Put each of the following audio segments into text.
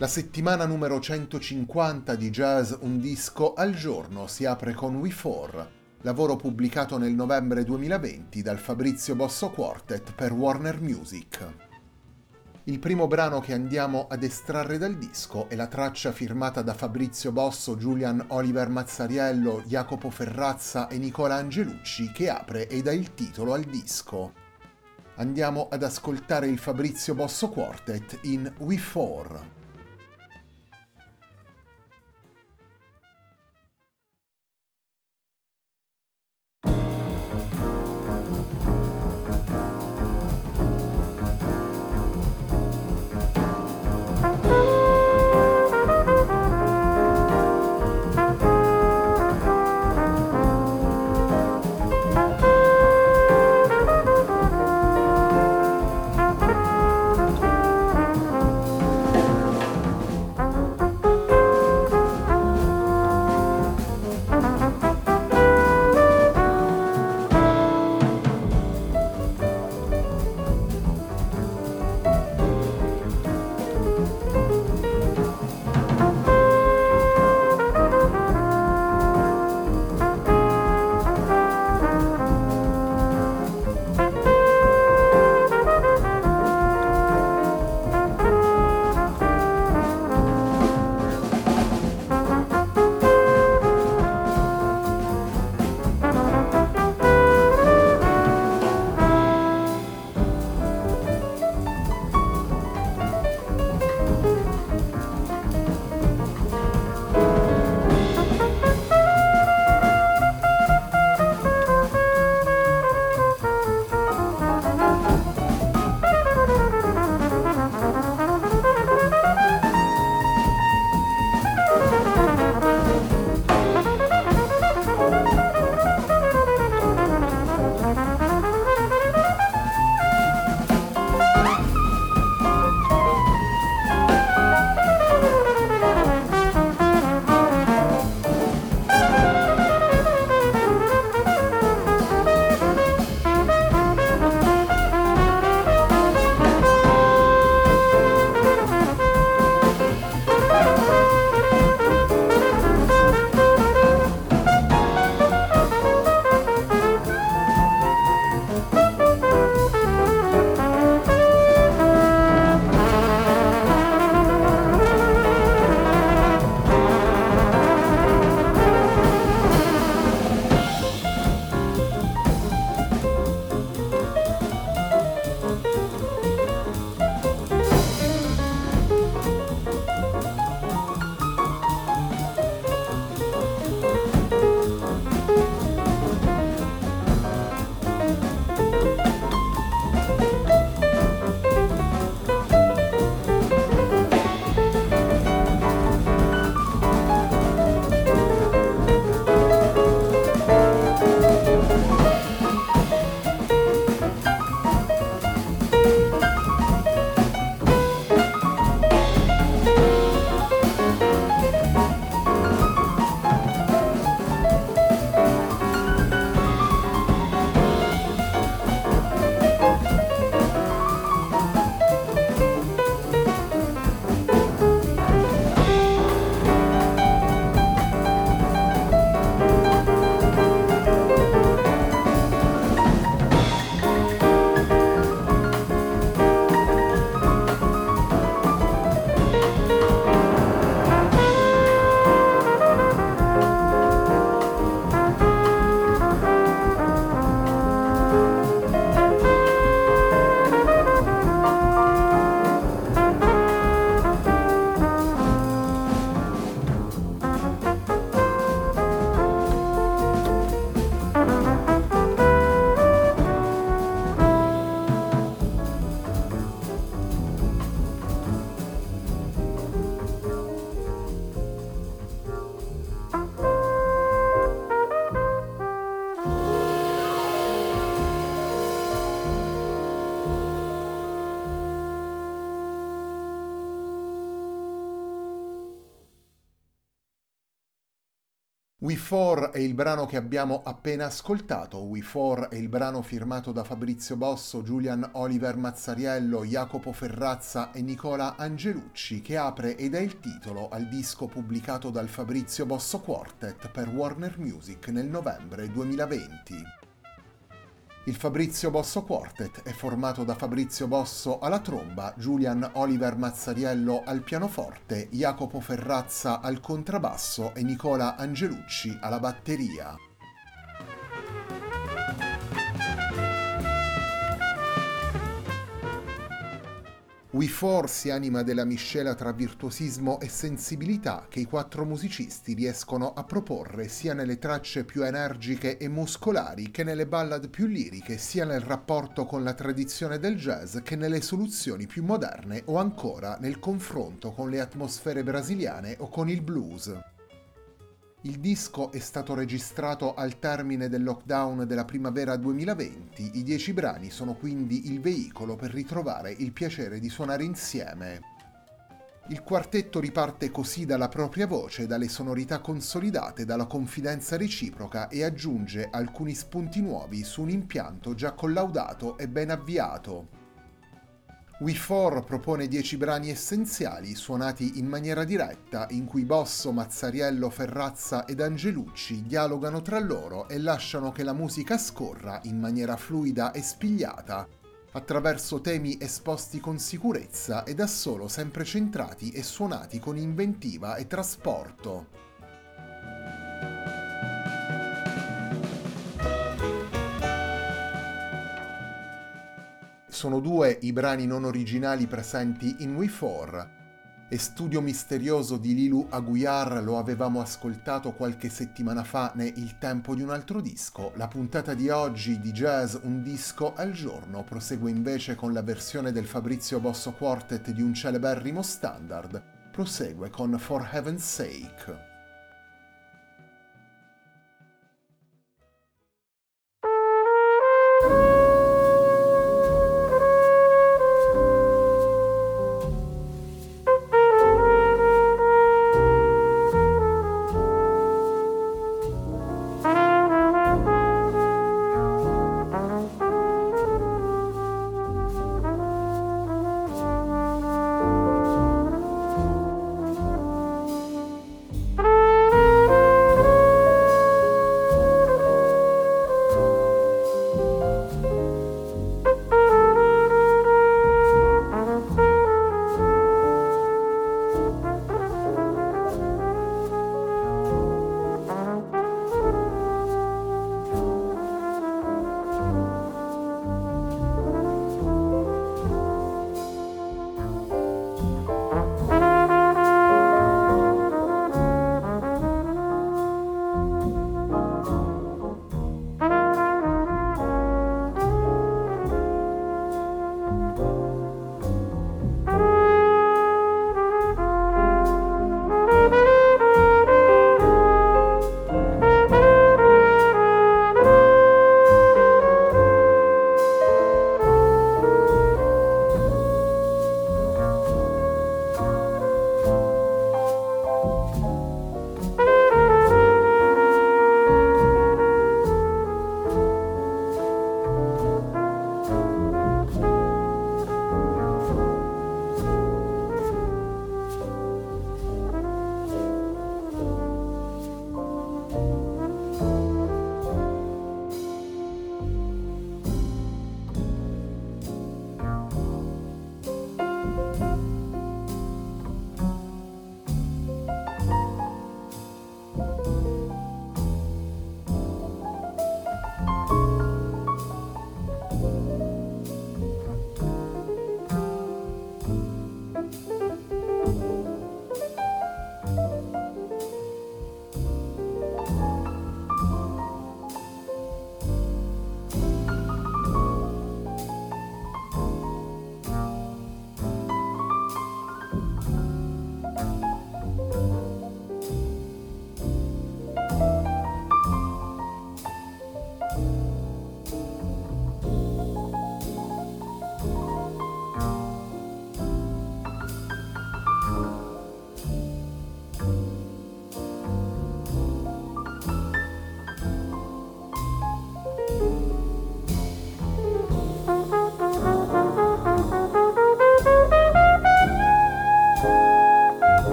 La settimana numero 150 di Jazz Un disco al giorno si apre con We Four, lavoro pubblicato nel novembre 2020 dal Fabrizio Bosso Quartet per Warner Music. Il primo brano che andiamo ad estrarre dal disco è la traccia firmata da Fabrizio Bosso, Julian Oliver Mazzariello, Jacopo Ferrazza e Nicola Angelucci che apre e dà il titolo al disco. Andiamo ad ascoltare il Fabrizio Bosso Quartet in We Four. We 4 è il brano che abbiamo appena ascoltato. We 4 è il brano firmato da Fabrizio Bosso, Julian Oliver Mazzariello, Jacopo Ferrazza e Nicola Angelucci, che apre ed è il titolo al disco pubblicato dal Fabrizio Bosso Quartet per Warner Music nel novembre 2020. Il Fabrizio Bosso Quartet è formato da Fabrizio Bosso alla tromba, Julian Oliver Mazzariello al pianoforte, Jacopo Ferrazza al contrabbasso e Nicola Angelucci alla batteria. We4 si anima della miscela tra virtuosismo e sensibilità che i quattro musicisti riescono a proporre sia nelle tracce più energiche e muscolari che nelle ballad più liriche, sia nel rapporto con la tradizione del jazz che nelle soluzioni più moderne o ancora nel confronto con le atmosfere brasiliane o con il blues. Il disco è stato registrato al termine del lockdown della primavera 2020, i dieci brani sono quindi il veicolo per ritrovare il piacere di suonare insieme. Il quartetto riparte così dalla propria voce, dalle sonorità consolidate, dalla confidenza reciproca e aggiunge alcuni spunti nuovi su un impianto già collaudato e ben avviato. We4 propone 10 brani essenziali suonati in maniera diretta in cui Bosso, Mazzariello, Ferrazza ed Angelucci dialogano tra loro e lasciano che la musica scorra in maniera fluida e spigliata attraverso temi esposti con sicurezza e da solo sempre centrati e suonati con inventiva e trasporto. Sono due i brani non originali presenti in We 4 e Studio Misterioso di Lilu Aguiar lo avevamo ascoltato qualche settimana fa ne Il tempo di un altro disco, la puntata di oggi di jazz Un disco al giorno prosegue invece con la versione del Fabrizio Bosso Quartet di un celeberrimo standard, prosegue con For Heaven's Sake.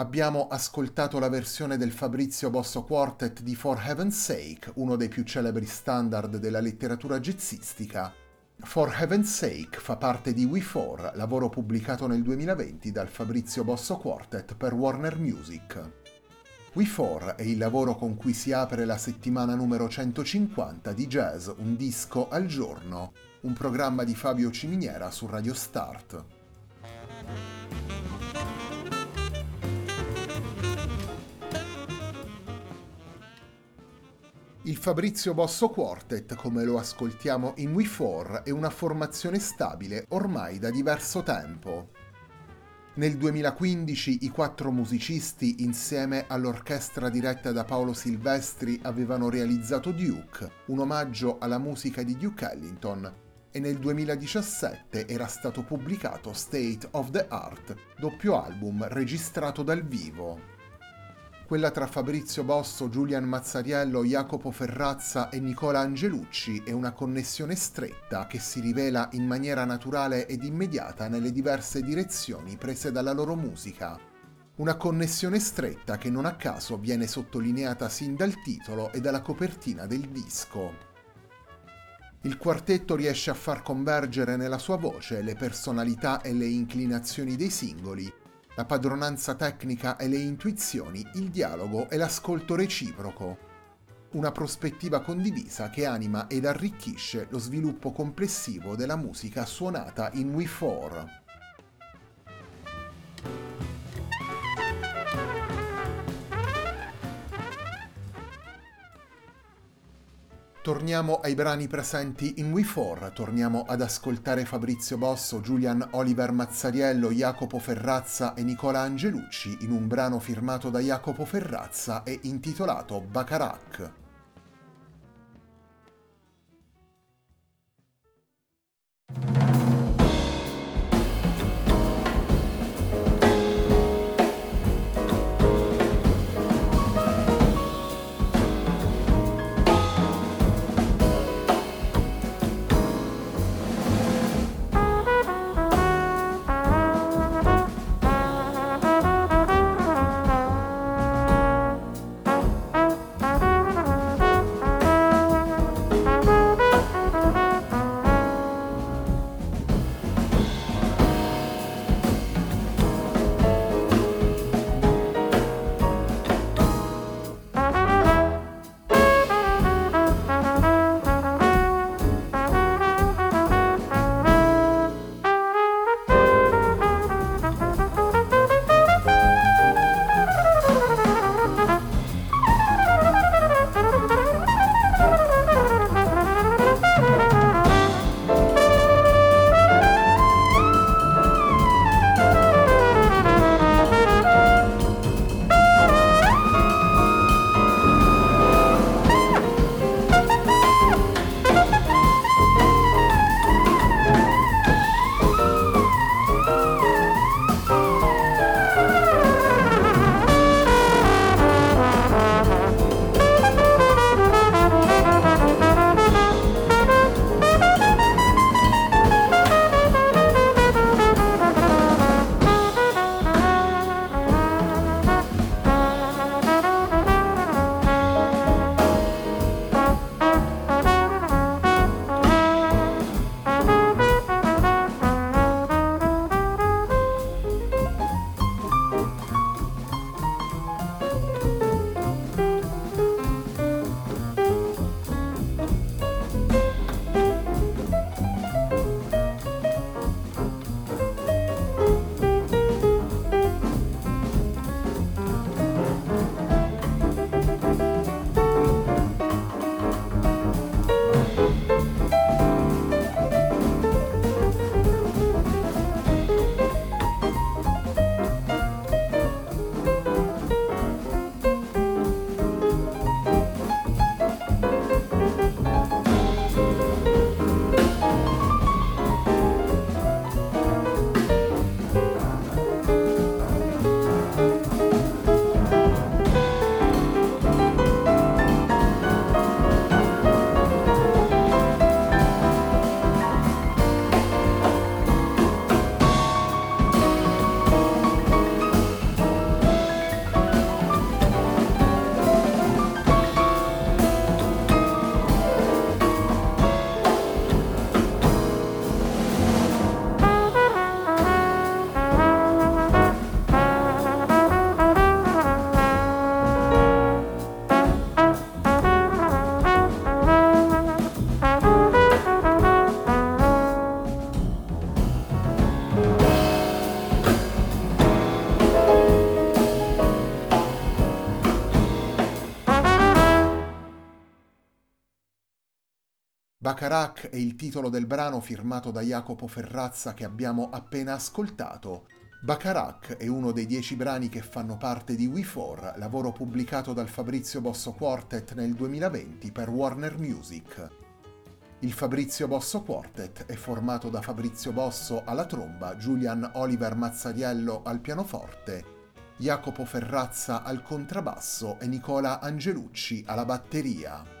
Abbiamo ascoltato la versione del Fabrizio Bosso Quartet di For Heaven's Sake, uno dei più celebri standard della letteratura jazzistica. For Heaven's Sake fa parte di We For, lavoro pubblicato nel 2020 dal Fabrizio Bosso Quartet per Warner Music. We For è il lavoro con cui si apre la settimana numero 150 di Jazz Un disco al giorno, un programma di Fabio Ciminiera su Radio Start. Il Fabrizio Bosso Quartet, come lo ascoltiamo in We4, è una formazione stabile ormai da diverso tempo. Nel 2015 i quattro musicisti, insieme all'orchestra diretta da Paolo Silvestri, avevano realizzato Duke, un omaggio alla musica di Duke Ellington, e nel 2017 era stato pubblicato State of the Art, doppio album registrato dal vivo quella tra Fabrizio Bosso, Giulian Mazzariello, Jacopo Ferrazza e Nicola Angelucci è una connessione stretta che si rivela in maniera naturale ed immediata nelle diverse direzioni prese dalla loro musica. Una connessione stretta che non a caso viene sottolineata sin dal titolo e dalla copertina del disco. Il quartetto riesce a far convergere nella sua voce le personalità e le inclinazioni dei singoli, la padronanza tecnica e le intuizioni, il dialogo e l'ascolto reciproco. Una prospettiva condivisa che anima ed arricchisce lo sviluppo complessivo della musica suonata in We4. Torniamo ai brani presenti in We4, torniamo ad ascoltare Fabrizio Bosso, Julian Oliver Mazzariello, Jacopo Ferrazza e Nicola Angelucci in un brano firmato da Jacopo Ferrazza e intitolato Bacarac. Bacharach è il titolo del brano firmato da Jacopo Ferrazza che abbiamo appena ascoltato. Bacharach è uno dei dieci brani che fanno parte di We4, lavoro pubblicato dal Fabrizio Bosso Quartet nel 2020 per Warner Music. Il Fabrizio Bosso Quartet è formato da Fabrizio Bosso alla tromba, Julian Oliver Mazzariello al pianoforte, Jacopo Ferrazza al contrabbasso e Nicola Angelucci alla batteria.